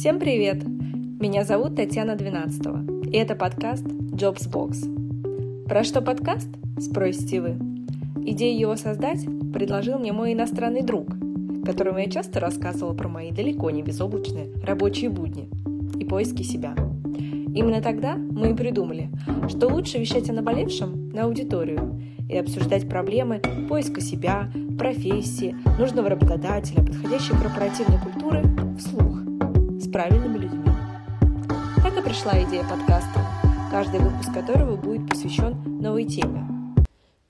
Всем привет! Меня зовут Татьяна Двенадцатого, и это подкаст Jobs Box. Про что подкаст? Спросите вы. Идею его создать предложил мне мой иностранный друг, которому я часто рассказывала про мои далеко не безоблачные рабочие будни и поиски себя. Именно тогда мы и придумали, что лучше вещать о наболевшем на аудиторию и обсуждать проблемы поиска себя, профессии, нужного работодателя, подходящей корпоративной культуры вслух, правильными людьми. Так и пришла идея подкаста, каждый выпуск которого будет посвящен новой теме.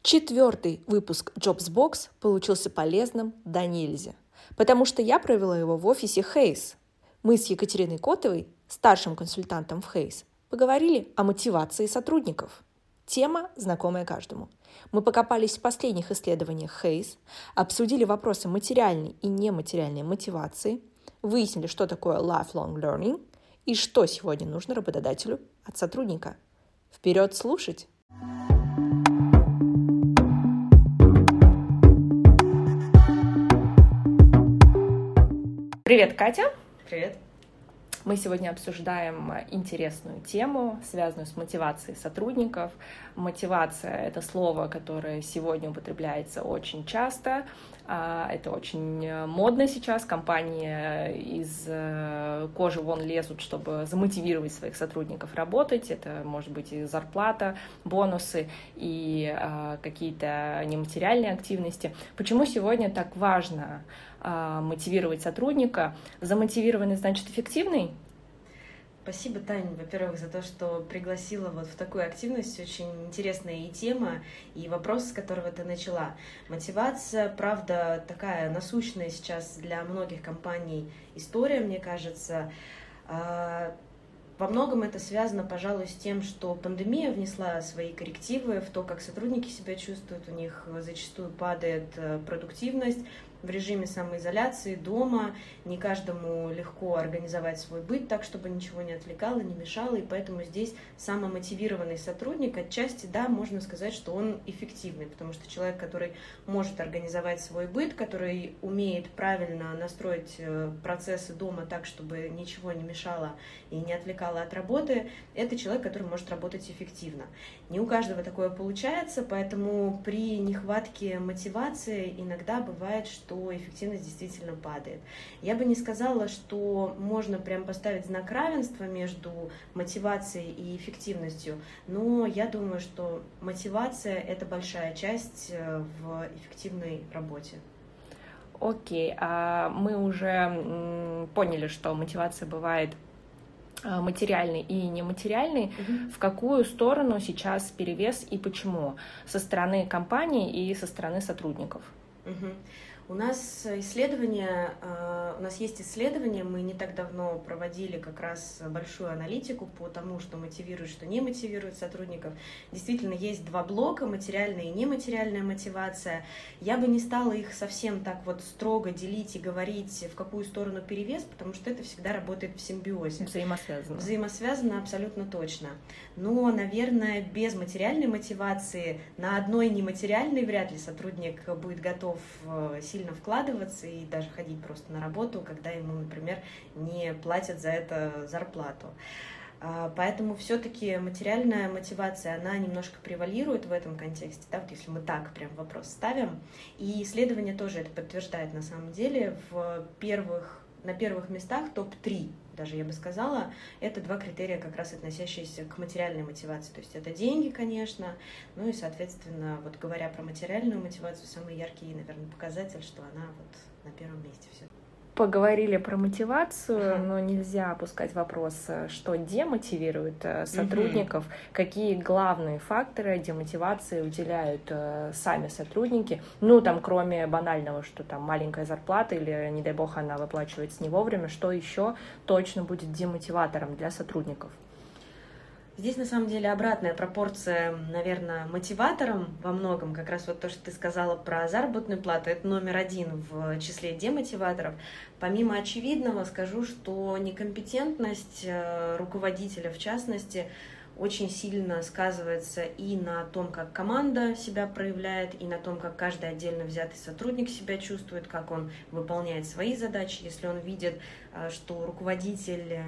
Четвертый выпуск Jobs Box получился полезным до нельзя, потому что я провела его в офисе Хейс. Мы с Екатериной Котовой, старшим консультантом в Хейс, поговорили о мотивации сотрудников. Тема, знакомая каждому – мы покопались в последних исследованиях Хейс, обсудили вопросы материальной и нематериальной мотивации, выяснили, что такое lifelong learning и что сегодня нужно работодателю от сотрудника. Вперед слушать! Привет, Катя! Привет! Мы сегодня обсуждаем интересную тему, связанную с мотивацией сотрудников. Мотивация — это слово, которое сегодня употребляется очень часто. А, это очень модно сейчас. Компании из э, кожи вон лезут, чтобы замотивировать своих сотрудников работать. Это может быть и зарплата, бонусы, и а, какие-то нематериальные активности. Почему сегодня так важно мотивировать сотрудника. Замотивированный значит эффективный. Спасибо, Таня, во-первых, за то, что пригласила вот в такую активность. Очень интересная и тема, и вопрос, с которого ты начала. Мотивация, правда, такая насущная сейчас для многих компаний история, мне кажется. А, во многом это связано, пожалуй, с тем, что пандемия внесла свои коррективы в то, как сотрудники себя чувствуют, у них зачастую падает э, продуктивность, в режиме самоизоляции дома, не каждому легко организовать свой быт так, чтобы ничего не отвлекало, не мешало, и поэтому здесь самомотивированный сотрудник отчасти, да, можно сказать, что он эффективный, потому что человек, который может организовать свой быт, который умеет правильно настроить э, процессы дома так, чтобы ничего не мешало и не отвлекало от работы, это человек, который может работать эффективно. Не у каждого такое получается, поэтому при нехватке мотивации иногда бывает, что что эффективность действительно падает. Я бы не сказала, что можно прям поставить знак равенства между мотивацией и эффективностью, но я думаю, что мотивация — это большая часть э, в эффективной работе. Окей, а мы уже поняли, что мотивация бывает э, материальный и нематериальный, угу. в какую сторону сейчас перевес и почему? Со стороны компании и со стороны сотрудников? Угу. У нас исследования, э, у нас есть исследования, мы не так давно проводили как раз большую аналитику по тому, что мотивирует, что не мотивирует сотрудников. Действительно, есть два блока, материальная и нематериальная мотивация. Я бы не стала их совсем так вот строго делить и говорить, в какую сторону перевес, потому что это всегда работает в симбиозе. Взаимосвязано. Взаимосвязано абсолютно точно. Но, наверное, без материальной мотивации на одной нематериальной вряд ли сотрудник будет готов сильно сильно вкладываться и даже ходить просто на работу, когда ему, например, не платят за это зарплату. А, поэтому все-таки материальная мотивация, она немножко превалирует в этом контексте, да, вот если мы так прям вопрос ставим. И исследование тоже это подтверждает на самом деле. В первых, на первых местах топ-3 даже я бы сказала, это два критерия, как раз относящиеся к материальной мотивации. То есть это деньги, конечно, ну и, соответственно, вот говоря про материальную мотивацию, самый яркий, наверное, показатель, что она вот на первом месте все поговорили про мотивацию, но нельзя опускать вопрос, э, что демотивирует э, сотрудников, угу. какие главные факторы демотивации уделяют э, сами сотрудники. Ну, там, кроме банального, что там маленькая зарплата или, не дай бог, она выплачивается не вовремя, что еще точно будет демотиватором для сотрудников? Здесь на самом деле обратная пропорция, наверное, мотиватором во многом. Как раз вот то, что ты сказала про заработную плату, это номер один в числе демотиваторов. Помимо очевидного скажу, что некомпетентность э, руководителя, в частности, очень сильно сказывается и на том, как команда себя проявляет, и на том, как каждый отдельно взятый сотрудник себя чувствует, как он выполняет свои задачи. Если он видит, э, что руководитель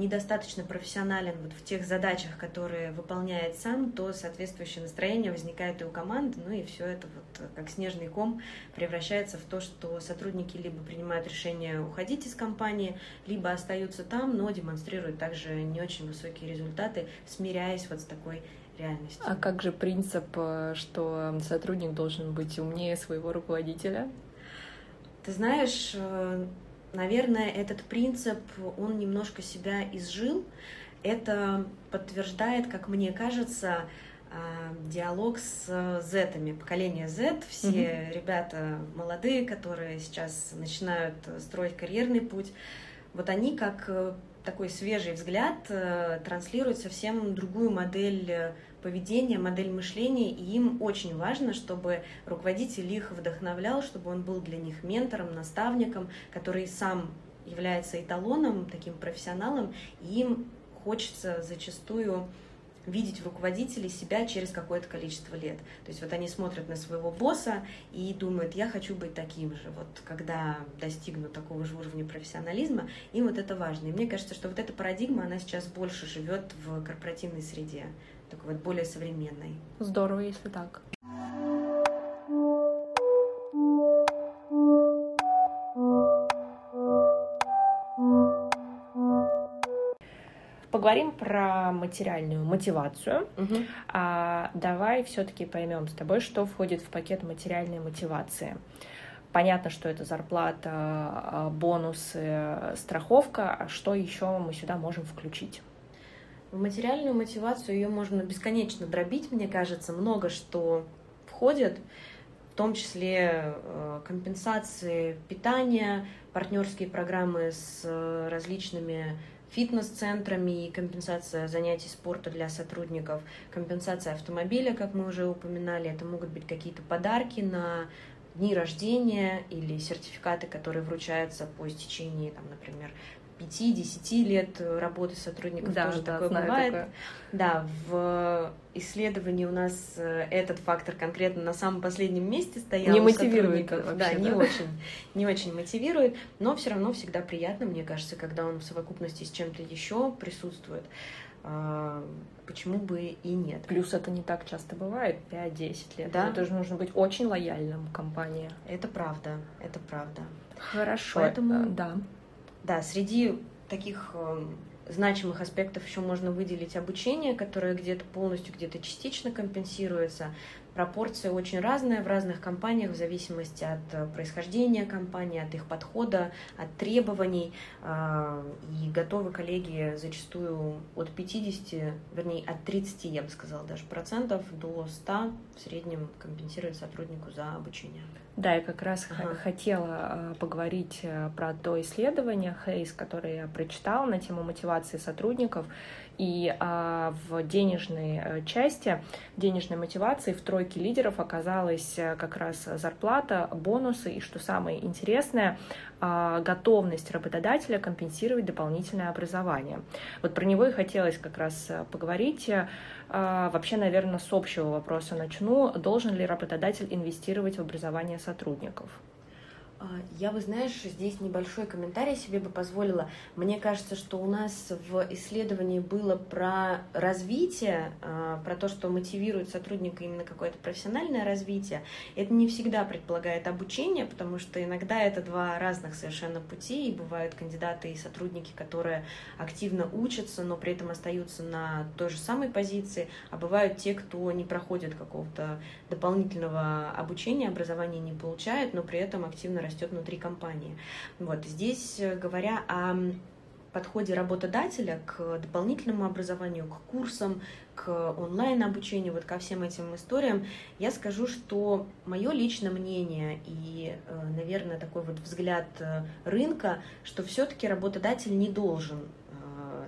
недостаточно профессионален вот в тех задачах, которые выполняет сам, то соответствующее настроение возникает и у команды, ну и все это вот как снежный ком превращается в то, что сотрудники либо принимают решение уходить из компании, либо остаются там, но демонстрируют также не очень высокие результаты, смиряясь вот с такой реальностью. А как же принцип, э, что сотрудник должен быть умнее своего руководителя? Ты знаешь, э, наверное, этот принцип, он немножко себя изжил. Это подтверждает, как мне кажется, а, диалог с зетами, поколение Z, все mm-hmm. ребята молодые, которые сейчас начинают строить карьерный путь, вот они как э, такой свежий взгляд э, транслируют совсем другую модель поведения, модель мышления, и им очень важно, чтобы руководитель их вдохновлял, чтобы он был для них ментором, наставником, который сам является эталоном, таким профессионалом, и им хочется зачастую видеть в руководителе себя через какое-то количество лет. То есть вот они смотрят на своего босса и думают, я хочу быть таким же. Вот когда достигну такого же уровня профессионализма, им вот это важно. И мне кажется, что вот эта парадигма, она сейчас больше живет в корпоративной среде такой вот более современной. Здорово, если так. Поговорим про материальную мотивацию. Угу. А, давай все-таки поймем с тобой, что входит в пакет материальной мотивации. Понятно, что это зарплата, а, бонусы, страховка. А что еще мы сюда можем включить? Материальную мотивацию ее можно бесконечно дробить, мне кажется, много что входит, в том числе э, компенсации питания, партнерские программы с э, различными фитнес-центрами и компенсация занятий спорта для сотрудников, компенсация автомобиля, как мы уже упоминали, это могут быть какие-то подарки на дни рождения или сертификаты, которые вручаются по истечении, там, например, 5-10 лет работы сотрудников да, тоже да, такое бывает. Такое. Да, в исследовании у нас э, этот фактор конкретно на самом последнем месте стоял. Не мотивирует вообще, да, да, не очень, не очень мотивирует, но все равно всегда приятно, мне кажется, когда он в совокупности с чем-то еще присутствует. А, почему бы и нет? Плюс это не так часто бывает, 5-10 лет. Да? Это же нужно быть очень лояльным компании. Это правда, это правда. Хорошо. Поэтому, э, да. Да, среди таких эм, значимых аспектов еще можно выделить обучение, которое где-то полностью, где-то частично компенсируется. Пропорция очень разная в разных компаниях в зависимости от э, происхождения компании, от их подхода, от требований. А, и готовы коллеги зачастую от 50, вернее от 30, я бы сказала, даже процентов до 100 в среднем компенсировать сотруднику за обучение. Да, я как раз ага. хотела э, поговорить э, про то исследование Хейс, которое я прочитала на тему мотивации сотрудников. И а, в денежной э, части, денежной мотивации в тройке лидеров оказалась как раз зарплата, бонусы и, что самое интересное, а, готовность работодателя компенсировать дополнительное образование. Вот про него и хотелось как раз поговорить. А, вообще, наверное, с общего вопроса начну. Должен ли работодатель инвестировать в образование сотрудников? А, я, вы знаешь, здесь небольшой комментарий себе бы позволила. Мне кажется, что у нас в исследовании было про развитие, а, про то, что мотивирует сотрудника именно какое-то профессиональное развитие. Это не всегда предполагает обучение, потому что иногда это два разных совершенно пути, и бывают кандидаты и сотрудники, которые активно учатся, но при этом остаются на той же самой позиции, а бывают те, кто не проходит какого-то дополнительного обучения, образования не получает, но при этом активно растет внутри компании. Вот здесь, э, говоря о подходе работодателя к дополнительному образованию, к курсам, к онлайн-обучению, вот ко всем этим историям, я скажу, что мое личное мнение и, э, наверное, такой вот взгляд э, рынка, что все-таки работодатель не должен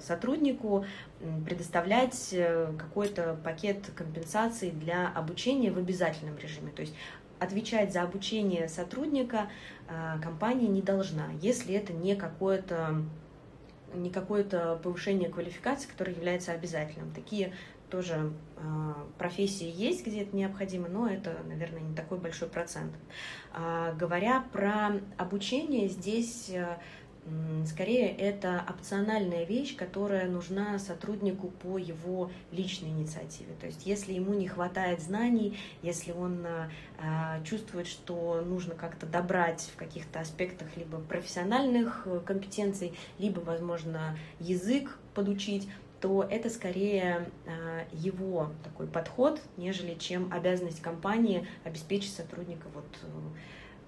сотруднику предоставлять какой-то пакет компенсаций для обучения в обязательном режиме. То есть отвечать за обучение сотрудника а, компания не должна, если это не какое-то не какое-то повышение квалификации, которое является обязательным. Такие тоже э, профессии есть, где это необходимо, но это, наверное, не такой большой процент. А, говоря про обучение, здесь э, Скорее, это опциональная вещь, которая нужна сотруднику по его личной инициативе. То есть, если ему не хватает знаний, если он э, чувствует, что нужно как-то добрать в каких-то аспектах либо профессиональных э, компетенций, либо, возможно, язык подучить, то это скорее э, его такой подход, нежели чем обязанность компании обеспечить сотрудника вот, э,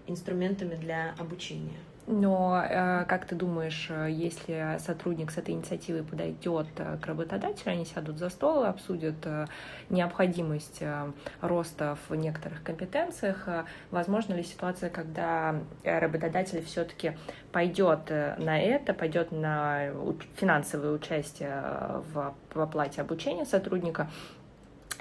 инструментами для обучения. Но э, как ты думаешь, э, если сотрудник с этой инициативой подойдет э, к работодателю, они сядут за стол обсудят необходимость роста в некоторых компетенциях, возможно ли ситуация, когда работодатель все-таки пойдет на это, пойдет на финансовое участие в оплате обучения сотрудника,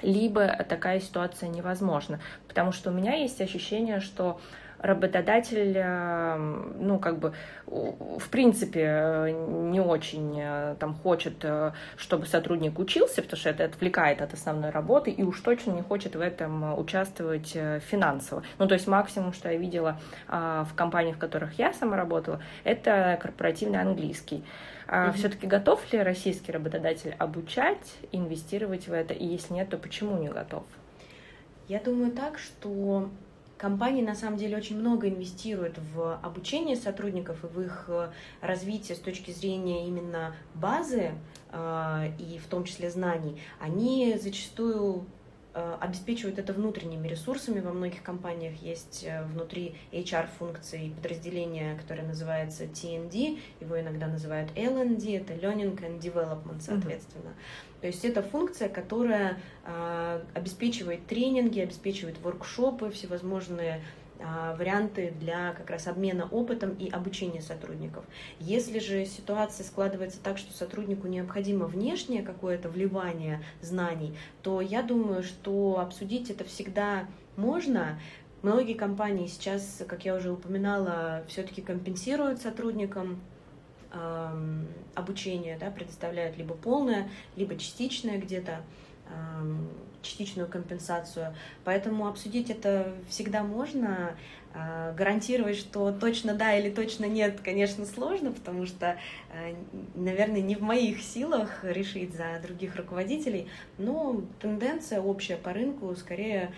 либо такая ситуация невозможна. Потому что у меня есть ощущение, что работодатель, э, ну, как бы, в принципе, не очень э, там хочет, э, чтобы сотрудник учился, потому что это отвлекает от основной работы, и уж точно не хочет в этом участвовать финансово. Ну, то есть максимум, что я видела в компаниях, в которых я сама работала, это корпоративный английский. Mm-hmm. Все-таки готов ли российский работодатель обучать, инвестировать в это, и если нет, то почему не готов? Я думаю так, что Компании на самом деле очень много инвестируют в обучение сотрудников и в их э, развитие с точки зрения именно базы э, и в том числе знаний. Они зачастую обеспечивают это внутренними ресурсами. Во многих компаниях есть внутри HR-функции подразделение, которое называется TND, его иногда называют LND, это Learning and Development, соответственно. Mm-hmm. То есть это функция, которая э, обеспечивает тренинги, обеспечивает воркшопы, всевозможные э, варианты для как раз обмена опытом и обучения сотрудников. Если же ситуация складывается так, что сотруднику необходимо внешнее какое-то вливание знаний, то я думаю, что обсудить это всегда можно. Многие компании сейчас, как я уже упоминала, все-таки компенсируют сотрудникам обучение, да, предоставляют либо полное, либо частичное где-то, частичную компенсацию. Поэтому обсудить это всегда можно. А, гарантировать, что точно да или точно нет, конечно, сложно, потому что, э, наверное, не в моих силах решить за других руководителей, но тенденция общая по рынку скорее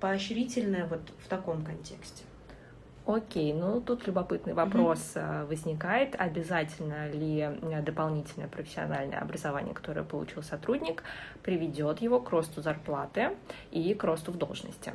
поощрительная вот в таком контексте. Окей, ну тут любопытный вопрос mm-hmm. возникает, обязательно ли э, дополнительное профессиональное образование, которое получил сотрудник, приведет его к росту зарплаты и к росту в должности.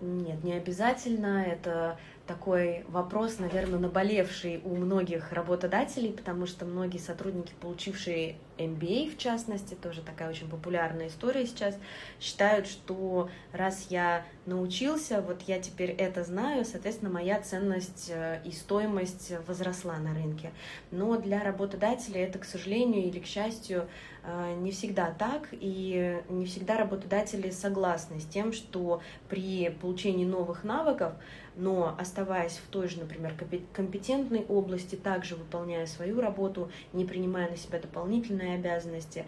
Нет, не обязательно. Это такой вопрос, наверное, наболевший у многих работодателей, потому что многие сотрудники, получившие MBA, в частности, тоже такая очень популярная история сейчас, считают, что раз я научился, вот я теперь это знаю, соответственно, моя ценность э, и стоимость возросла на рынке. Но для работодателя это, к сожалению или к счастью, э, не всегда так, и не всегда работодатели согласны с тем, что при получении новых навыков но оставаясь в той же, например, компетентной области, также выполняя свою работу, не принимая на себя дополнительные обязанности,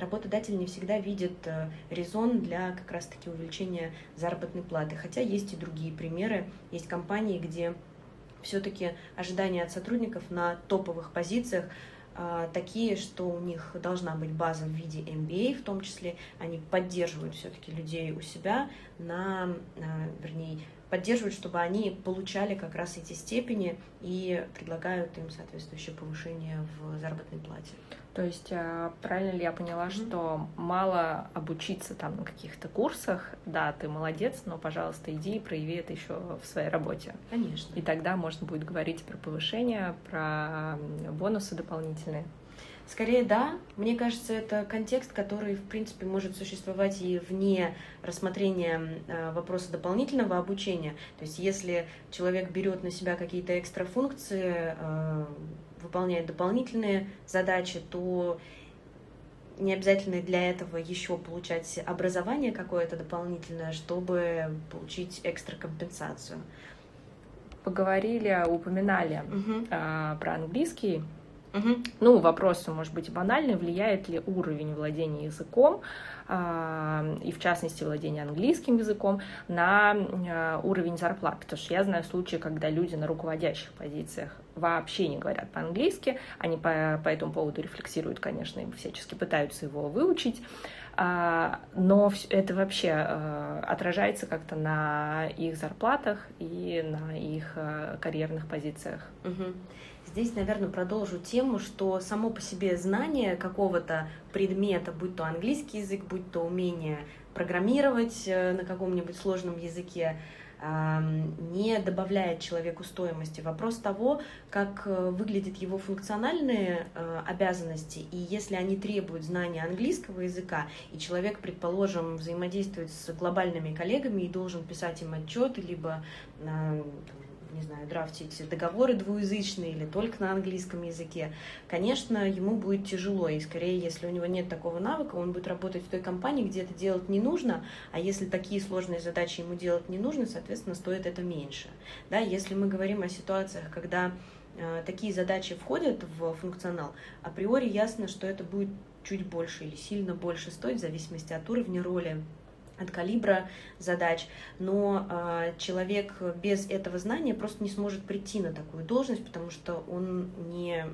работодатель не всегда видит э, резон для как раз-таки увеличения заработной платы. Хотя есть и другие примеры. Есть компании, где все-таки ожидания от сотрудников на топовых позициях а, такие, что у них должна быть база в виде MBA, в том числе они поддерживают все-таки людей у себя на, вернее, поддерживают, чтобы они получали как раз эти степени и предлагают им соответствующее повышение в заработной плате. То есть а, правильно ли я поняла, mm-hmm. что мало обучиться там на каких-то курсах, да, ты молодец, но, пожалуйста, иди и прояви это еще в своей работе. Конечно. И тогда можно будет говорить про повышение, про бонусы дополнительные. Скорее, да. Мне кажется, это контекст, который, в принципе, может существовать и вне рассмотрения э, вопроса дополнительного обучения. То есть, если человек берет на себя какие-то экстра функции, э, выполняет дополнительные задачи, то не обязательно для этого еще получать образование какое-то дополнительное, чтобы получить экстра компенсацию. поговорили, упоминали угу. а, про английский. Угу. Ну, вопрос, может быть, банальный, влияет ли уровень владения языком, а, и в частности владение английским языком, на а, уровень зарплат. Потому что я знаю случаи, когда люди на руководящих позициях вообще не говорят по-английски, они по, по этому поводу рефлексируют, конечно, и всячески пытаются его выучить, а, но это вообще отражается как-то на их зарплатах и на их карьерных позициях. Угу. Здесь, наверное, продолжу тему, что само по себе знание какого-то предмета, будь то английский язык, будь то умение программировать э, на каком-нибудь сложном языке, не добавляет человеку стоимости. Вопрос того, как э, выглядят его функциональные э, обязанности, и если они требуют знания английского языка, и человек, предположим, взаимодействует с глобальными коллегами и должен писать им отчеты, либо не знаю, драфтить договоры двуязычные или только на английском языке, конечно, ему будет тяжело. И скорее, если у него нет такого навыка, он будет работать в той компании, где это делать не нужно, а если такие сложные задачи ему делать не нужно, соответственно, стоит это меньше. Да, если мы говорим о ситуациях, когда э, такие задачи входят в функционал, априори ясно, что это будет чуть больше или сильно больше стоить в зависимости от уровня роли от калибра задач, но э, человек без этого знания просто не сможет прийти на такую должность, потому что он не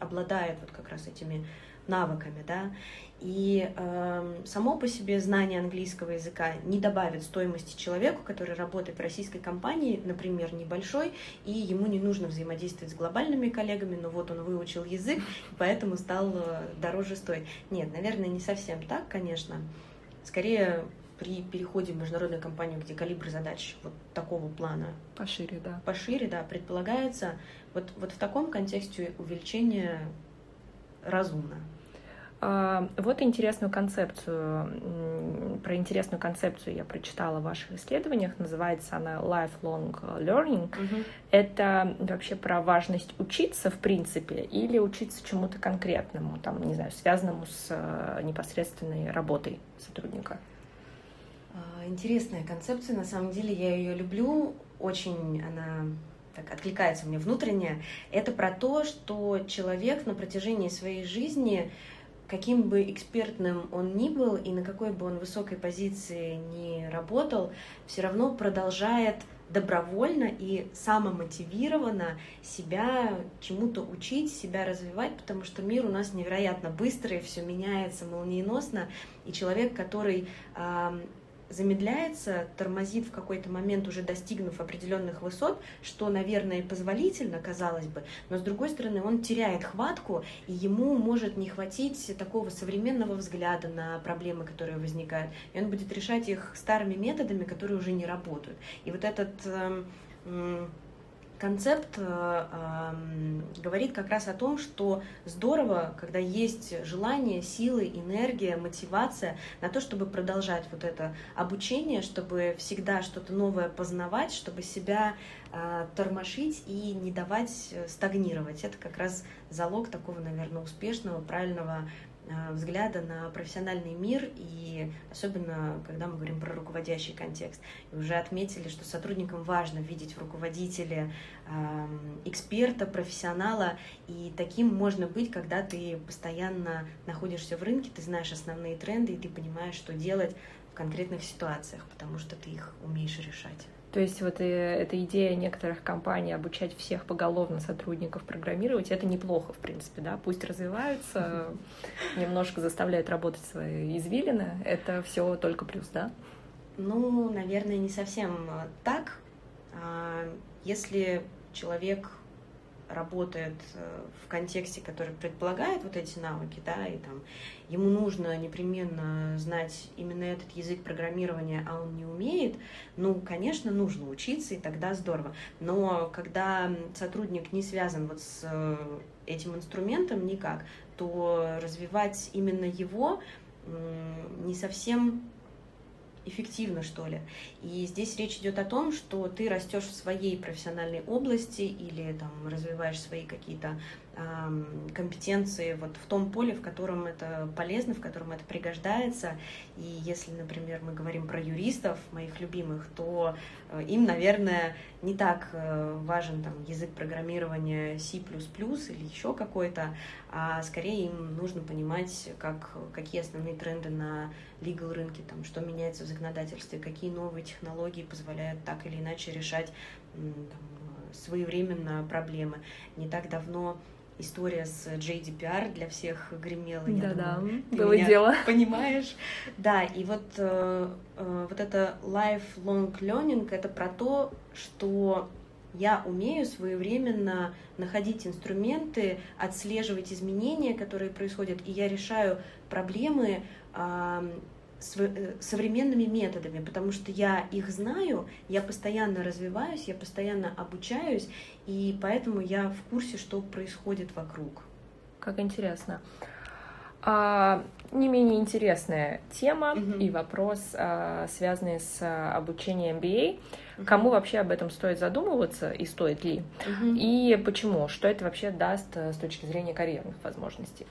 обладает вот как раз этими навыками, да, и э, само по себе знание английского языка не добавит стоимости человеку, который работает в российской компании, например, небольшой, и ему не нужно взаимодействовать с глобальными коллегами, но вот он выучил язык, поэтому стал э, дороже стоить. Нет, наверное, не совсем так, конечно. Скорее, при переходе в международную компанию, где калибр задач вот такого плана пошире, да, пошире, да, предполагается, вот, вот в таком контексте увеличение разумно. А, вот интересную концепцию, про интересную концепцию я прочитала в ваших исследованиях, называется она lifelong learning. Угу. Это вообще про важность учиться, в принципе, или учиться чему-то конкретному, там, не знаю, связанному с э, непосредственной работой сотрудника. А, интересная концепция, на самом деле я ее люблю, очень она так откликается мне внутренне. Это про то, что человек на протяжении своей жизни, каким бы экспертным он ни был и на какой бы он высокой позиции ни работал, все равно продолжает добровольно и самомотивированно себя чему-то учить, себя развивать, потому что мир у нас невероятно быстрый, все меняется молниеносно, и человек, который замедляется, тормозит в какой-то момент, уже достигнув определенных высот, что, наверное, позволительно, казалось бы, но с другой стороны, он теряет хватку, и ему может не хватить такого современного взгляда на проблемы, которые возникают, и он будет решать их старыми методами, которые уже не работают. И вот этот эм, концепт э, э, говорит как раз о том, что здорово, когда есть желание, силы, энергия, мотивация на то, чтобы продолжать вот это обучение, чтобы всегда что-то новое познавать, чтобы себя э, тормошить и не давать стагнировать. Это как раз залог такого, наверное, успешного, правильного Э, взгляда на профессиональный мир и особенно когда мы говорим про руководящий контекст. И уже отметили, что сотрудникам важно видеть в руководителе э, эксперта, профессионала, и таким можно быть, когда ты постоянно находишься в рынке, ты знаешь основные тренды, и ты понимаешь, что делать в конкретных ситуациях, потому что ты их умеешь решать. То есть вот и э, эта идея некоторых компаний обучать всех поголовно сотрудников программировать, это неплохо, в принципе, да, пусть развиваются, немножко заставляют работать свои извилины, это все только плюс, да? Ну, наверное, не совсем так. А, если человек работает э, в контексте, который предполагает вот эти навыки, да, и там ему нужно непременно знать именно этот язык программирования, а он не умеет, ну, конечно, нужно учиться, и тогда здорово. Но когда сотрудник не связан вот с э, этим инструментом никак, то развивать именно его не совсем эффективно, что ли. И здесь речь идет о том, что ты растешь в своей профессиональной области или там развиваешь свои какие-то компетенции вот в том поле, в котором это полезно, в котором это пригождается. И если, например, мы говорим про юристов, моих любимых, то э, им, наверное, не так э, важен там, язык программирования C++ или еще какой-то, а скорее им нужно понимать, как, какие основные тренды на legal рынке, там, что меняется в законодательстве, какие новые технологии позволяют так или иначе решать там, своевременно проблемы. Не так давно история с JDPR для всех гремела. Да-да, было дело. Понимаешь? Да, и вот, э, э, вот это lifelong learning — это про то, что я умею своевременно находить инструменты, отслеживать изменения, которые происходят, и я решаю проблемы Э, современными методами, потому что я их знаю, я постоянно развиваюсь, я постоянно обучаюсь, и поэтому я в курсе, что происходит вокруг. Как интересно. А, не менее интересная тема угу. и вопрос, а, связанный с а, обучением MBA. Угу. Кому вообще об этом стоит задумываться и стоит ли? Угу. И почему? Что это вообще даст э, с точки зрения карьерных возможностей?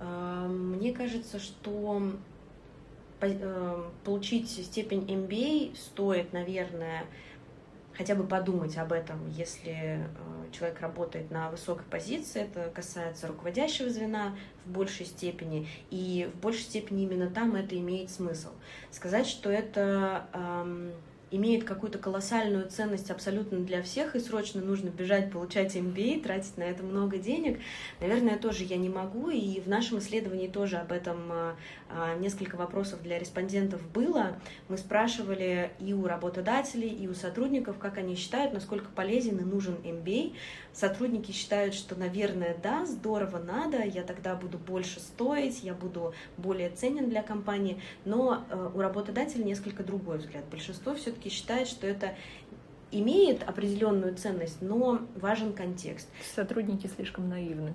Мне кажется, что Э, получить степень MBA стоит, наверное, хотя бы подумать об этом, если э, человек работает на высокой позиции, это касается руководящего звена в большей степени, и в большей степени именно там это имеет смысл. Сказать, что это эм, имеет какую-то колоссальную ценность абсолютно для всех, и срочно нужно бежать, получать MBA, тратить на это много денег, наверное, тоже я не могу, и в нашем исследовании тоже об этом а, а, несколько вопросов для респондентов было. Мы спрашивали и у работодателей, и у сотрудников, как они считают, насколько полезен и нужен MBA. Сотрудники считают, что, наверное, да, здорово, надо, я тогда буду больше стоить, я буду более ценен для компании, но э, у работодателя несколько другой взгляд. Большинство все-таки считает, что это имеет определенную ценность, но важен контекст. Сотрудники слишком наивны.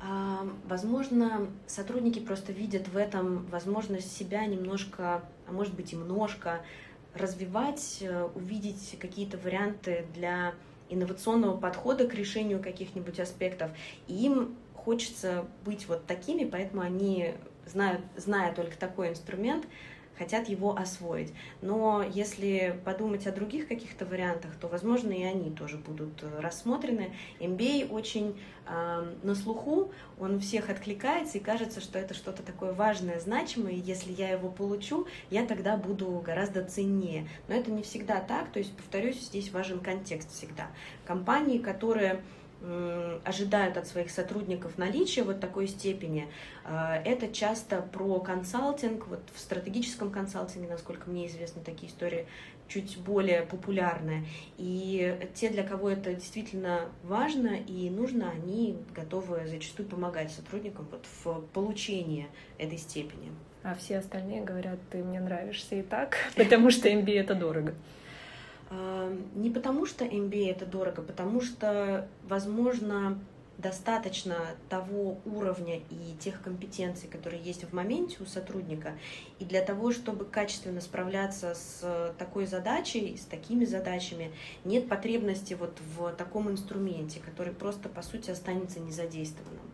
А, возможно, сотрудники просто видят в этом возможность себя немножко, а может быть и немножко развивать, э, увидеть какие-то варианты для инновационного подхода к решению каких-нибудь аспектов. И им хочется быть вот такими, поэтому они, знают, зная только такой инструмент, хотят его освоить. Но если подумать о других каких-то вариантах, то, возможно, и они тоже будут э, рассмотрены. MBA очень э, на слуху, он всех откликается, и кажется, что это что-то такое важное, значимое, и если я его получу, я тогда буду гораздо ценнее. Но это не всегда так, то есть, повторюсь, здесь важен контекст всегда. Компании, которые ожидают от своих сотрудников наличия вот такой степени, а, это часто про консалтинг, вот в стратегическом консалтинге, насколько мне известно, такие истории чуть более популярные. И те, для кого это действительно важно и нужно, они готовы зачастую помогать сотрудникам вот в получении этой степени. А все остальные говорят, ты мне нравишься и так, потому что MBA это дорого. Не потому что MBA это дорого, потому что, возможно, достаточно того уровня и тех компетенций, которые есть в моменте у сотрудника. И для того, чтобы качественно справляться с такой задачей, с такими задачами, нет потребности вот в таком инструменте, который просто, по сути, останется незадействованным.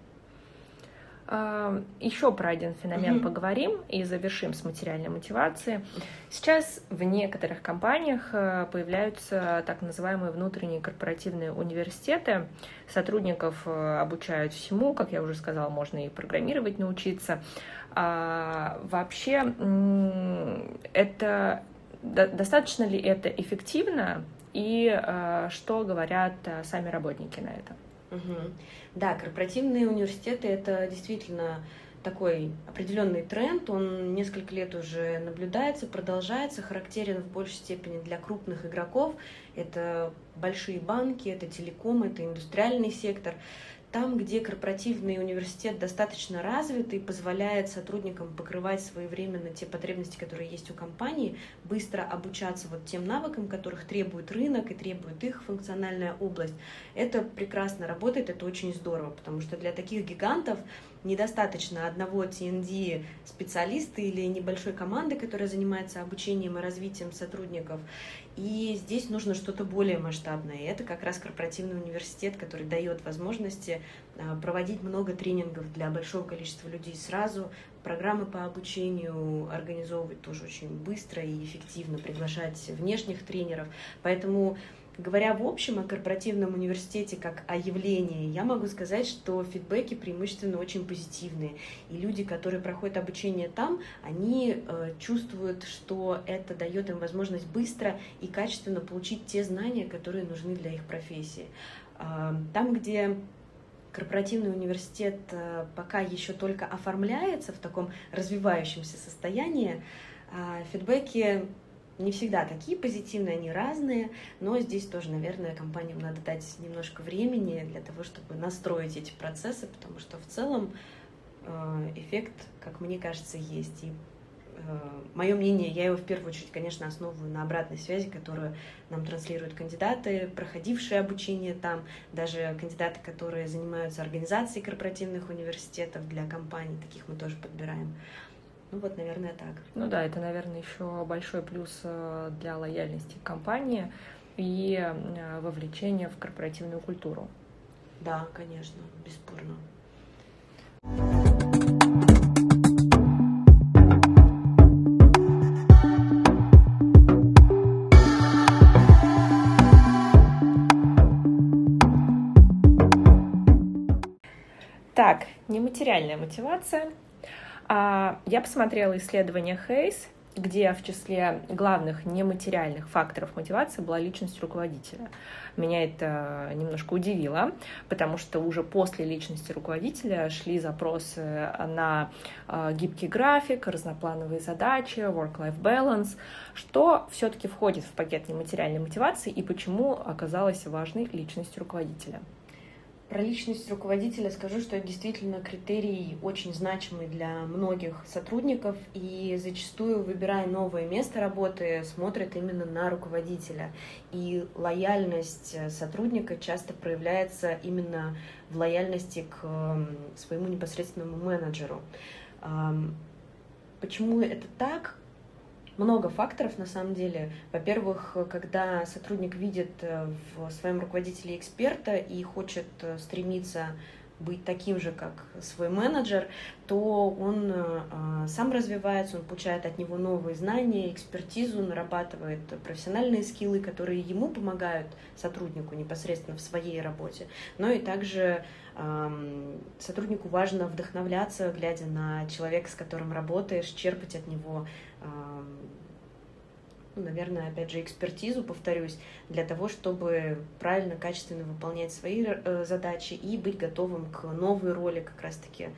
Еще про один феномен mm-hmm. поговорим и завершим с материальной мотивацией. Сейчас в некоторых компаниях э, появляются так называемые внутренние корпоративные университеты. Сотрудников э, обучают всему, как я уже сказала, можно и программировать научиться. А вообще, это достаточно ли это эффективно и э, что говорят сами работники на это? Угу. Да, корпоративные университеты это действительно такой определенный тренд, он несколько лет уже наблюдается, продолжается, характерен в большей степени для крупных игроков. Это большие банки, это телеком, это индустриальный сектор там, где корпоративный университет достаточно развит и позволяет сотрудникам покрывать своевременно те потребности, которые есть у компании, быстро обучаться вот тем навыкам, которых требует рынок и требует их функциональная область, это прекрасно работает, это очень здорово, потому что для таких гигантов недостаточно одного TND специалиста или небольшой команды, которая занимается обучением и развитием сотрудников. И здесь нужно что-то более масштабное. И это как раз корпоративный университет, который дает возможности а, проводить много тренингов для большого количества людей сразу, программы по обучению организовывать тоже очень быстро и эффективно, приглашать внешних тренеров. Поэтому Говоря в общем о корпоративном университете как о явлении, я могу сказать, что фидбэки преимущественно очень позитивные. И люди, которые проходят обучение там, они э, чувствуют, что это дает им возможность быстро и качественно получить те знания, которые нужны для их профессии. Э, там, где корпоративный университет э, пока еще только оформляется в таком развивающемся состоянии, э, фидбэки не всегда такие позитивные, они разные, но здесь тоже, наверное, компаниям надо дать немножко времени для того, чтобы настроить эти процессы, потому что в целом э, эффект, как мне кажется, есть. И э, мое мнение, я его в первую очередь, конечно, основываю на обратной связи, которую нам транслируют кандидаты, проходившие обучение там, даже кандидаты, которые занимаются организацией корпоративных университетов для компаний, таких мы тоже подбираем. Ну вот, наверное, так. Ну да, это, наверное, еще большой плюс э, для лояльности компании и э, вовлечения в корпоративную культуру. Да, конечно, бесспорно. Так, нематериальная мотивация я посмотрела исследование Хейс, где в числе главных нематериальных факторов мотивации была личность руководителя. Меня это немножко удивило, потому что уже после личности руководителя шли запросы на а, гибкий график, разноплановые задачи, work-life balance, что все-таки входит в пакет нематериальной мотивации и почему оказалась важной личность руководителя. Про личность руководителя скажу, что это действительно критерий очень значимый для многих сотрудников, и зачастую, выбирая новое место работы, смотрят именно на руководителя. И лояльность сотрудника часто проявляется именно в лояльности к своему непосредственному менеджеру. Почему это так? Много факторов на самом деле. Во-первых, когда сотрудник видит э, в своем руководителе эксперта и хочет э, стремиться быть таким же, как свой менеджер, то он э, сам развивается, он получает от него новые знания, экспертизу, нарабатывает профессиональные скиллы, которые ему помогают сотруднику непосредственно в своей работе. Но и также сотруднику важно вдохновляться, глядя на человека, с которым работаешь, черпать от него ну, наверное, опять же, экспертизу, повторюсь, для того, чтобы правильно, качественно выполнять свои э, задачи и быть готовым к новой роли, как раз-таки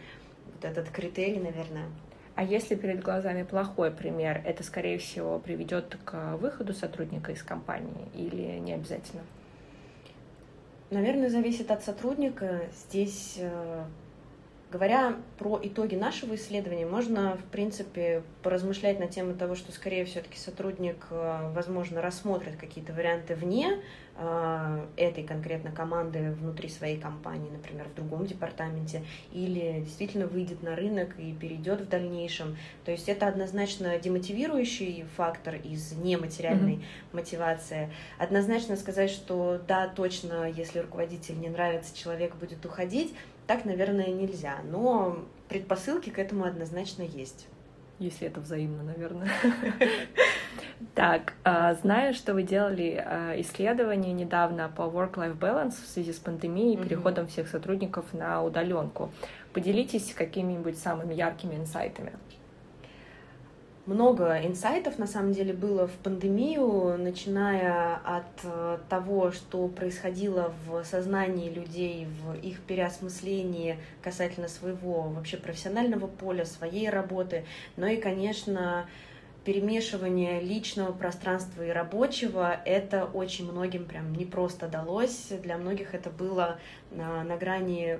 вот этот критерий, наверное. А если перед глазами плохой пример, это, скорее всего, приведет к выходу сотрудника из компании или не обязательно? Наверное, зависит от сотрудника. Здесь э, Говоря про итоги нашего исследования, можно, в принципе, поразмышлять на тему того, что, скорее все-таки сотрудник, э, возможно, рассмотрит какие-то варианты вне э, этой конкретно команды внутри своей компании, например, в другом департаменте, или действительно выйдет на рынок и перейдет в дальнейшем. То есть это однозначно демотивирующий фактор из нематериальной mm-hmm. мотивации. Однозначно сказать, что да, точно, если руководитель не нравится, человек будет уходить, так, наверное, нельзя, но предпосылки к этому однозначно есть. Если это взаимно, наверное. Так, а, знаю, что вы делали а, исследование недавно по work-life balance в связи с пандемией и переходом всех сотрудников на удаленку. Поделитесь какими-нибудь самыми яркими инсайтами много инсайтов на самом деле было в пандемию, начиная от э, того, что происходило в сознании людей, в их переосмыслении касательно своего вообще профессионального поля, своей работы, но и, конечно, перемешивание личного пространства и рабочего, это очень многим прям не просто далось. Для многих это было на, на грани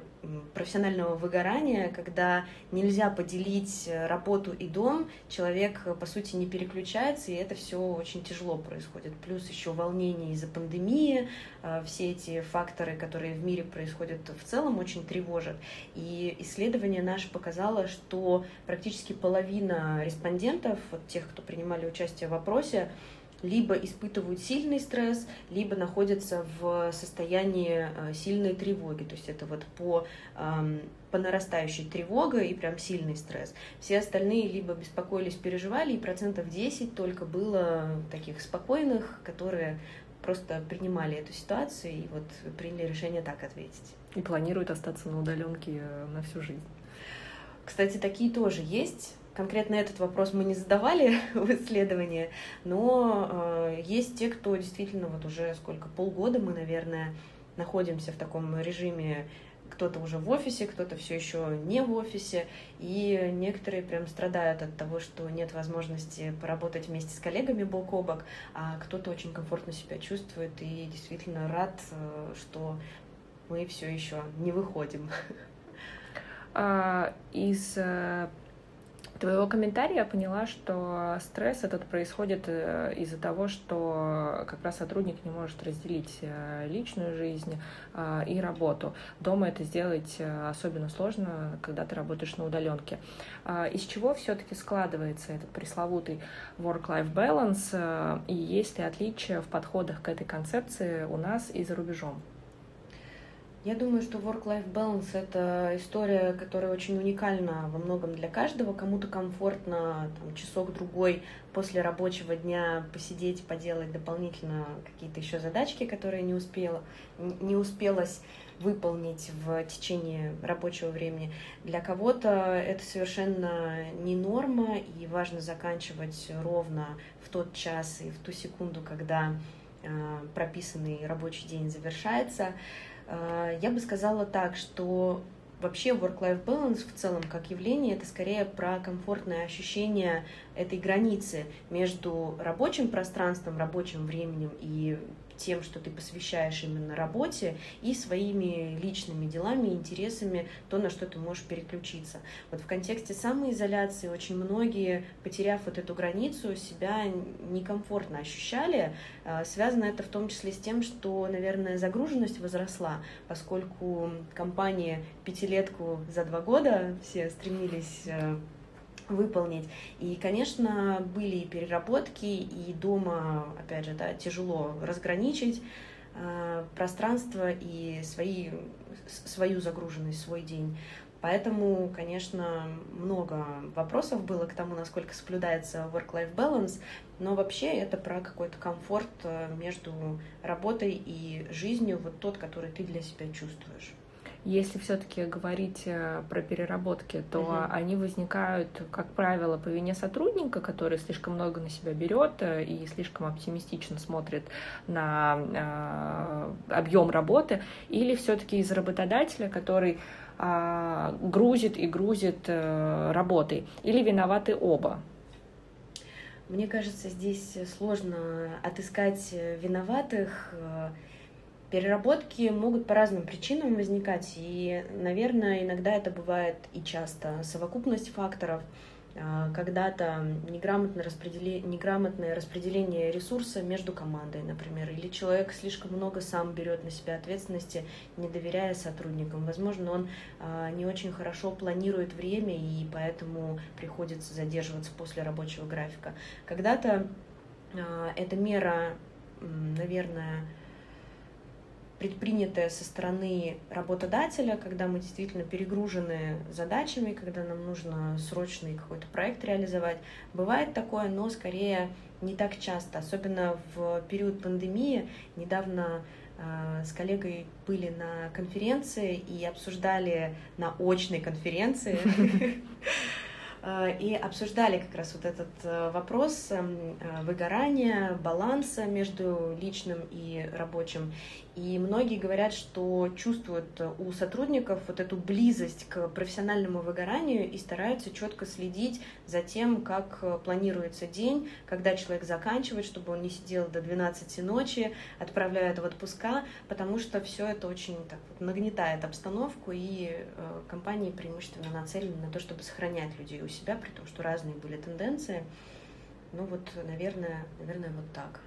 профессионального выгорания, когда нельзя поделить работу и дом, человек, по сути, не переключается, и это все очень тяжело происходит. Плюс еще волнение из-за пандемии, а, все эти факторы, которые в мире происходят в целом, очень тревожат. И исследование наше показало, что практически половина респондентов, вот тех, кто принимали участие в опросе, либо испытывают сильный стресс, либо находятся в состоянии э, сильной тревоги. То есть это вот по, по нарастающей тревога и прям сильный стресс. Все остальные либо беспокоились, переживали, и процентов 10 только было таких спокойных, которые просто принимали эту ситуацию и вот приняли решение так ответить. И планируют остаться на удаленке э, на всю жизнь. Кстати, такие тоже есть. Конкретно этот вопрос мы не задавали в исследовании, но э, есть те, кто действительно вот уже сколько, полгода мы, наверное, находимся в таком режиме кто-то уже в офисе, кто-то все еще не в офисе, и некоторые прям страдают от того, что нет возможности поработать вместе с коллегами бок о бок, а кто-то очень комфортно себя чувствует и действительно рад, э, что мы все еще не выходим. А, из э, твоего комментария я поняла, что стресс этот происходит э, из-за того, что как раз сотрудник не может разделить э, личную жизнь э, и работу. Дома это сделать особенно сложно, когда ты работаешь на удаленке. А из чего все-таки складывается этот пресловутый work-life balance и есть ли отличия в подходах к этой концепции у нас и за рубежом? Я думаю, что work-life balance — это история, которая очень уникальна во многом для каждого. Кому-то комфортно там, часок-другой после рабочего дня посидеть, поделать дополнительно какие-то еще задачки, которые не, успела, не успелось выполнить в течение рабочего времени. Для кого-то это совершенно не норма, и важно заканчивать ровно в тот час и в ту секунду, когда э, прописанный рабочий день завершается. Э, я бы сказала так, что вообще work-life balance в целом как явление это скорее про комфортное ощущение этой границы между рабочим пространством, рабочим временем и тем, что ты посвящаешь именно работе и своими личными делами, интересами, то, на что ты можешь переключиться. Вот в контексте самоизоляции очень многие, потеряв вот эту границу, себя некомфортно ощущали. А, связано это в том числе с тем, что, наверное, загруженность возросла, поскольку компания пятилетку за два года все стремились э, выполнить. И, конечно, были и переработки, и дома, опять же, да, тяжело разграничить э, пространство и свои, свою загруженность, свой день. Поэтому, конечно, много вопросов было к тому, насколько соблюдается work-life balance, но вообще это про какой-то комфорт э, между работой и жизнью, вот тот, который ты для себя чувствуешь. Если все-таки говорить э, про переработки, то угу. они возникают, как правило, по вине сотрудника, который слишком много на себя берет э, и слишком оптимистично смотрит на э, объем работы, или все-таки из работодателя, который э, грузит и грузит э, работой, или виноваты оба. Мне кажется, здесь сложно отыскать виноватых. Переработки могут по разным причинам возникать, и, наверное, иногда это бывает и часто. Совокупность факторов, а, когда-то неграмотное распределение, неграмотное распределение ресурса между командой, например, или человек слишком много сам берет на себя ответственности, не доверяя сотрудникам. Возможно, он а, не очень хорошо планирует время, и поэтому приходится задерживаться после рабочего графика. Когда-то а, эта мера, наверное, предпринятое со стороны работодателя, когда мы действительно перегружены задачами, когда нам нужно срочный какой-то проект реализовать. Бывает такое, но скорее не так часто, особенно в период пандемии. Недавно э, с коллегой были на конференции и обсуждали на очной конференции и обсуждали как раз вот этот э, вопрос эм, выгорания, баланса между личным и рабочим. И многие говорят, что чувствуют у сотрудников вот эту близость к профессиональному выгоранию и стараются четко следить за тем, как планируется день, когда человек заканчивает, чтобы он не сидел до 12 ночи, отправляют в отпуска, потому что все это очень так вот нагнетает обстановку, и э, компании преимущественно нацелены на то, чтобы сохранять людей у себя, при том, что разные были тенденции. Ну вот, наверное, наверное, вот так.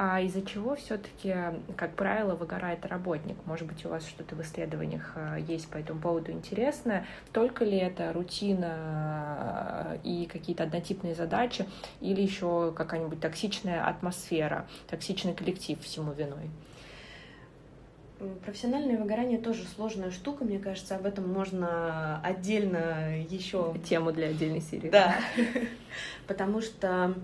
А из-за чего все-таки, как правило, выгорает работник? Может быть, у вас что-то в исследованиях э, есть по этому поводу интересное? Только ли это рутина э, и какие-то однотипные задачи, или еще какая-нибудь токсичная атмосфера, токсичный коллектив всему виной? Профессиональное выгорание тоже сложная штука, мне кажется, об этом можно отдельно еще... Тему для отдельной серии. Да, потому что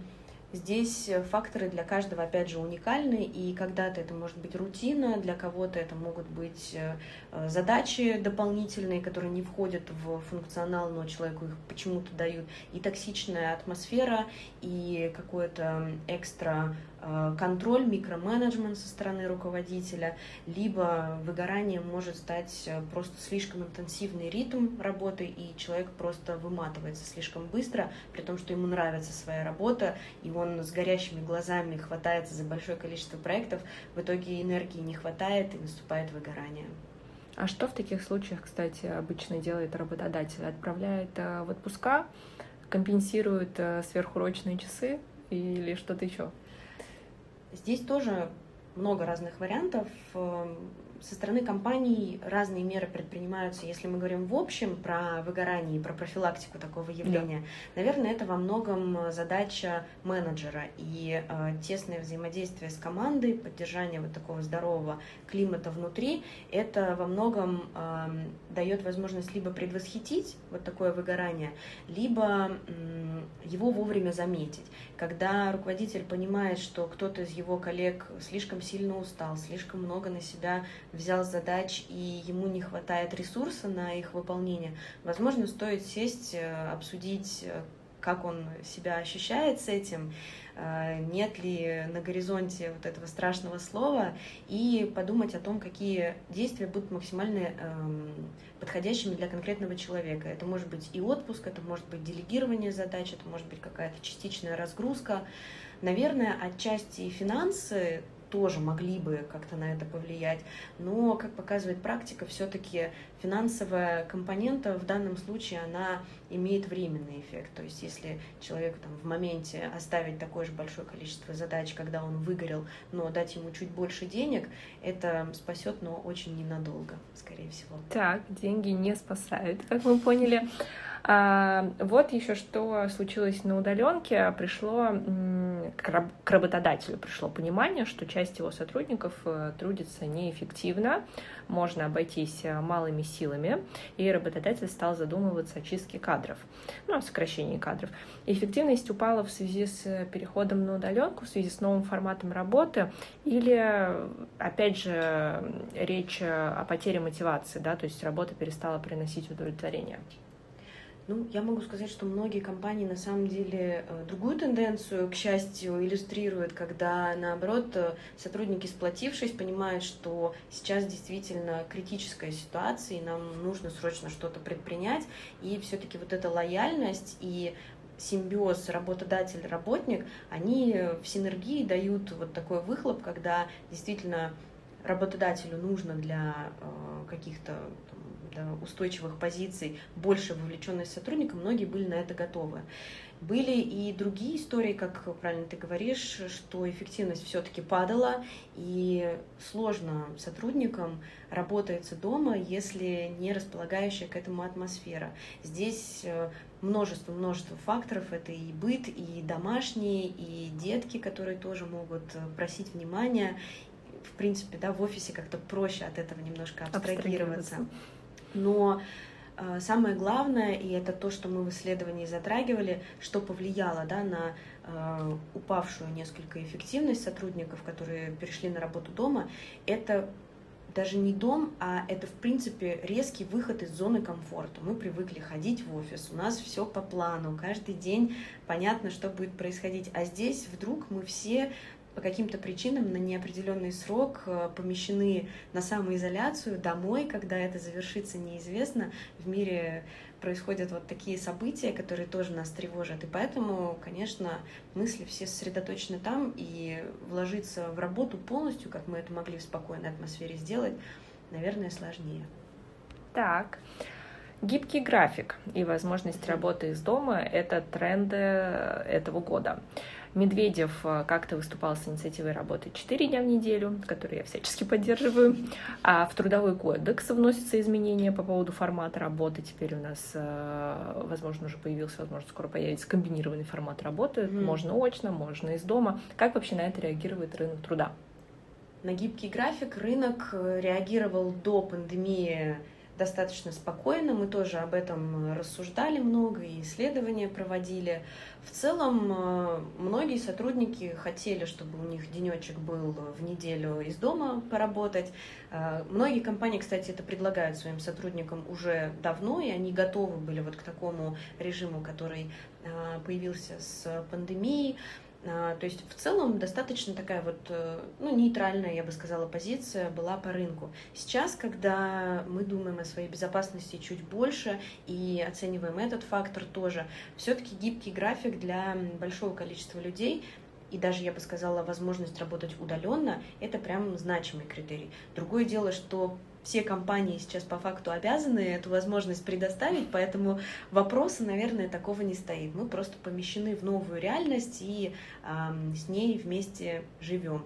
Здесь э, факторы для каждого, опять же, уникальны, и когда-то это может быть рутина, для кого-то это могут быть э, э, задачи дополнительные, которые не входят в функционал, но человеку их почему-то дают, и токсичная атмосфера, и какое-то экстра контроль, микроменеджмент со стороны руководителя, либо выгорание может стать э, просто слишком интенсивный ритм работы, и человек просто выматывается слишком быстро, при том, что ему нравится своя работа, и он с горящими глазами хватается за большое количество проектов, в итоге энергии не хватает и наступает выгорание. А что в таких случаях, кстати, обычно делает работодатель? Отправляет э, в отпуска, компенсирует сверхурочные часы или что-то еще? Здесь тоже много разных вариантов. Со стороны компаний разные меры предпринимаются. Если мы говорим в общем про выгорание и про профилактику такого явления, да. наверное, это во многом задача менеджера и э, тесное взаимодействие с командой, поддержание вот такого здорового климата внутри, это во многом э, дает возможность либо предвосхитить вот такое выгорание, либо э, его вовремя заметить. Когда руководитель понимает, что кто-то из его коллег слишком сильно устал, слишком много на себя взял задач и ему не хватает ресурса на их выполнение, возможно, стоит сесть, э, обсудить, э, как он себя ощущает с этим, э, нет ли на горизонте вот этого страшного слова, и подумать о том, какие действия будут максимально эм, подходящими для конкретного человека. Это может быть и отпуск, это может быть делегирование задач, это может быть какая-то частичная разгрузка. Наверное, отчасти финансы тоже могли бы как-то на это повлиять. Но, как показывает практика, все-таки финансовая компонента в данном случае она имеет временный эффект. То есть, если человек там, в моменте оставить такое же большое количество задач, когда он выгорел, но дать ему чуть больше денег, это спасет, но очень ненадолго, скорее всего. Так, деньги не спасают, как мы поняли. А, вот еще что случилось на удаленке. Пришло к работодателю пришло понимание, что часть его сотрудников э, трудится неэффективно, можно обойтись э, малыми силами, и работодатель стал задумываться о чистке кадров, ну, о сокращении кадров. эффективность упала в связи с переходом на удаленку, в связи с новым форматом работы, или, опять же, речь о потере мотивации, да, то есть работа перестала приносить удовлетворение. Ну, я могу сказать, что многие компании на самом деле э, другую тенденцию, к счастью, иллюстрируют, когда, наоборот, э, сотрудники, сплотившись, понимают, что сейчас действительно критическая ситуация, и нам нужно срочно что-то предпринять, и все-таки вот эта лояльность и симбиоз работодатель-работник, они в синергии дают вот такой выхлоп, когда действительно работодателю нужно для э, каких-то устойчивых позиций, больше вовлеченность сотрудника, многие были на это готовы. Были и другие истории, как правильно ты говоришь, что эффективность все-таки падала, и сложно сотрудникам работается дома, если не располагающая к этому атмосфера. Здесь множество-множество э, факторов. Это и быт, и домашние, и детки, которые тоже могут э, просить внимания. В принципе, да, в офисе как-то проще от этого немножко абстрагироваться. абстрагироваться. Но э, самое главное, и это то, что мы в исследовании затрагивали, что повлияло да, на э, упавшую несколько эффективность сотрудников, которые перешли на работу дома, это даже не дом, а это, в принципе, резкий выход из зоны комфорта. Мы привыкли ходить в офис, у нас все по плану, каждый день понятно, что будет происходить. А здесь вдруг мы все по каким-то причинам на неопределенный срок э, помещены на самоизоляцию домой, когда это завершится неизвестно. В мире происходят вот такие события, которые тоже нас тревожат. И поэтому, конечно, мысли все сосредоточены там, и вложиться в работу полностью, как мы это могли в спокойной атмосфере сделать, наверное, сложнее. Так. Гибкий график и возможность работы из дома – это тренды этого года. Медведев э, как-то выступал с инициативой работы 4 дня в неделю, которую я всячески поддерживаю. А в Трудовой кодекс вносятся изменения по поводу формата работы. Теперь у нас, э, возможно, уже появился, возможно, скоро появится комбинированный формат работы. Mm. Можно очно, можно из дома. Как вообще на это реагирует рынок труда? На гибкий график рынок э, реагировал до пандемии достаточно спокойно. Мы тоже об этом рассуждали много и исследования проводили. В целом, э, многие сотрудники хотели, чтобы у них денечек был в неделю из дома поработать. Э, многие компании, кстати, это предлагают своим сотрудникам уже давно, и они готовы были вот к такому режиму, который э, появился с пандемией. А, то есть в целом достаточно такая вот, э, ну, нейтральная, я бы сказала, позиция была по рынку. Сейчас, когда мы думаем о своей безопасности чуть больше и оцениваем этот фактор тоже, все-таки гибкий график для большого количества людей и даже, я бы сказала, возможность работать удаленно, это прям значимый критерий. Другое дело, что все компании сейчас по факту обязаны эту возможность предоставить, поэтому вопроса, наверное, такого не стоит. Мы просто помещены в новую реальность и э, с ней вместе живем.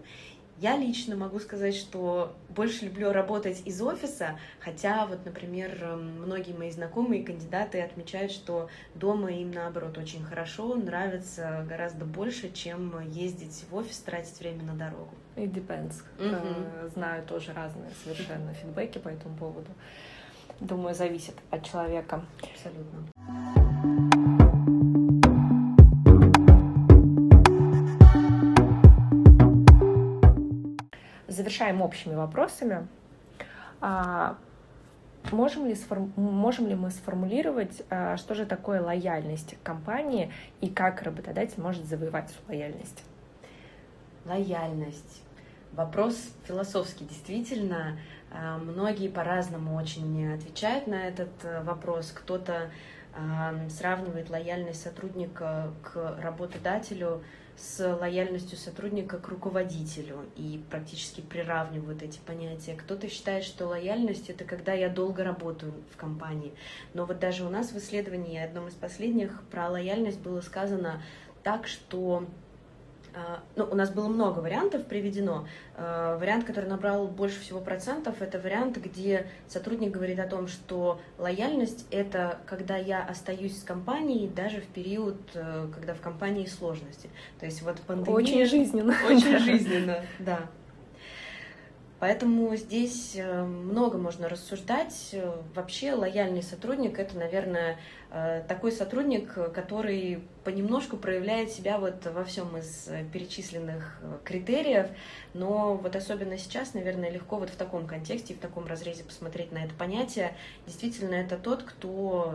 Я лично могу сказать, что больше люблю работать из офиса, хотя вот, например, эм, многие мои знакомые кандидаты отмечают, что дома им, наоборот, очень хорошо, нравится гораздо больше, чем ездить в офис, тратить время на дорогу. It depends. Uh-huh. Знаю тоже разные совершенно фидбэки по этому поводу. Думаю, зависит от человека. Абсолютно. Завершаем общими вопросами. А, можем ли, сформ... можем ли мы сформулировать, а, что же такое лояльность компании и как работодатель может завоевать свою лояльность? Лояльность. Вопрос философский, действительно. А, многие по-разному очень отвечают на этот э, вопрос. Кто-то сравнивает лояльность сотрудника к работодателю с лояльностью сотрудника к руководителю и практически приравнивают эти понятия. Кто-то считает, что лояльность это когда я долго работаю в компании. Но вот даже у нас в исследовании, одном из последних, про лояльность было сказано так, что ну, у нас было много вариантов приведено. А, вариант, который набрал больше всего процентов, это вариант, где сотрудник говорит о том, что лояльность — это когда я остаюсь с компанией даже в период, э, когда в компании сложности. То есть вот пандемия... Очень жизненно. Очень жизненно, да. Поэтому здесь э, много можно рассуждать. Вообще лояльный сотрудник — это, наверное, э, такой сотрудник, который понемножку проявляет себя вот во всем из перечисленных э, критериев, но вот особенно сейчас, наверное, легко вот в таком контексте и в таком разрезе посмотреть на это понятие. Действительно, это тот, кто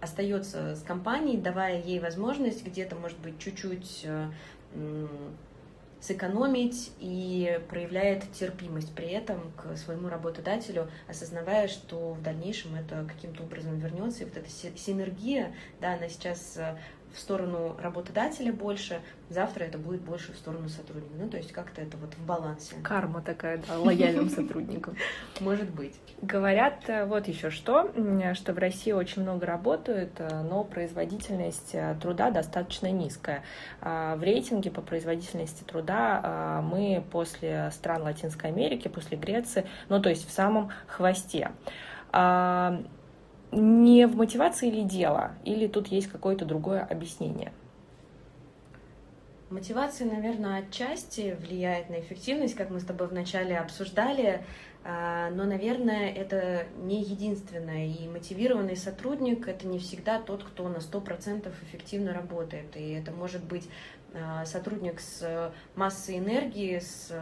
остается с компанией, давая ей возможность где-то, может быть, чуть-чуть сэкономить и проявляет терпимость при этом к своему работодателю, осознавая, что в дальнейшем это каким-то образом вернется, и вот эта синергия, да, она сейчас э, в сторону работодателя больше, завтра это будет больше в сторону сотрудника. Ну, то есть как-то это вот в балансе. Карма такая, да, лояльным сотрудникам. Может быть. Говорят э, вот еще что, что в России очень много работают, э, но производительность э, труда достаточно низкая. А в рейтинге по производительности труда мы после стран Латинской Америки, после Греции, ну, то есть в самом хвосте. Не в мотивации ли дело, или тут есть какое-то другое объяснение? Мотивация, наверное, отчасти влияет на эффективность, как мы с тобой вначале обсуждали, а, но, наверное, это не единственное. И мотивированный сотрудник — это не всегда тот, кто на 100% эффективно работает. И это может быть а, сотрудник с массой энергии, с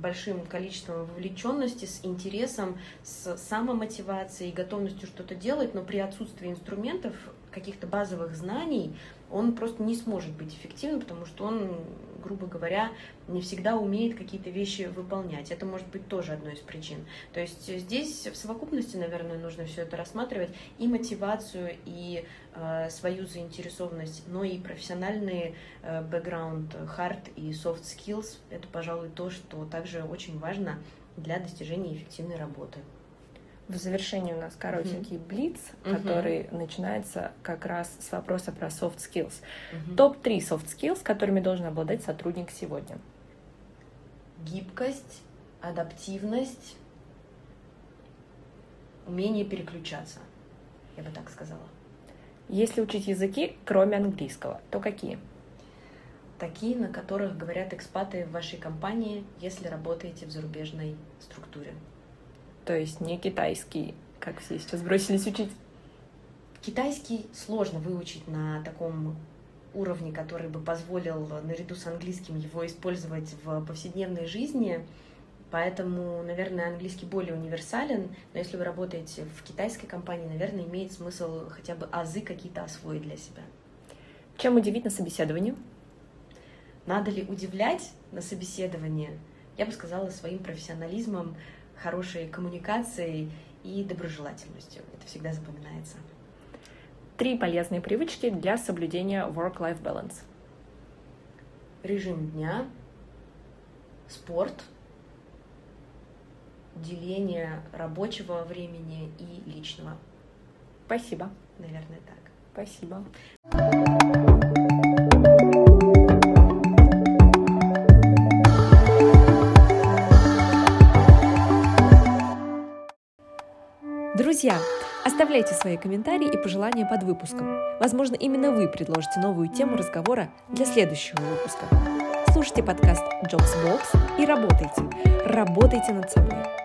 большим количеством вовлеченности, с интересом, с самомотивацией, готовностью что-то делать, но при отсутствии инструментов, каких-то базовых знаний, он просто не сможет быть эффективным, потому что он, грубо говоря, не всегда умеет какие-то вещи выполнять. Это может быть тоже одной из причин. То есть здесь в совокупности, наверное, нужно все это рассматривать и мотивацию, и э, свою заинтересованность, но и профессиональный э, бэкграунд, hard и soft skills. Это, пожалуй, то, что также очень важно для достижения эффективной работы. В завершении у нас коротенький mm-hmm. блиц, который mm-hmm. начинается как раз с вопроса про soft skills. Mm-hmm. Топ-3 soft skills, которыми должен обладать сотрудник сегодня. Гибкость, адаптивность, умение переключаться, я бы так сказала. Если учить языки, кроме английского, то какие? Такие, на которых говорят экспаты в вашей компании, если работаете в зарубежной структуре то есть не китайский, как все сейчас бросились учить. Китайский сложно выучить на таком уровне, который бы позволил наряду с английским его использовать в повседневной жизни. Поэтому, наверное, английский более универсален, но если вы работаете в китайской компании, наверное, имеет смысл хотя бы азы какие-то освоить для себя. Чем удивить на собеседовании? Надо ли удивлять на собеседовании? Я бы сказала своим профессионализмом, хорошей коммуникацией и доброжелательностью. Это всегда запоминается. Три полезные привычки для соблюдения work-life balance. Режим дня, спорт, деление рабочего времени и личного. Спасибо. Наверное, так. Спасибо. Друзья, оставляйте свои комментарии и пожелания под выпуском. Возможно, именно вы предложите новую тему разговора для следующего выпуска. Слушайте подкаст Jobs Box и работайте. Работайте над собой.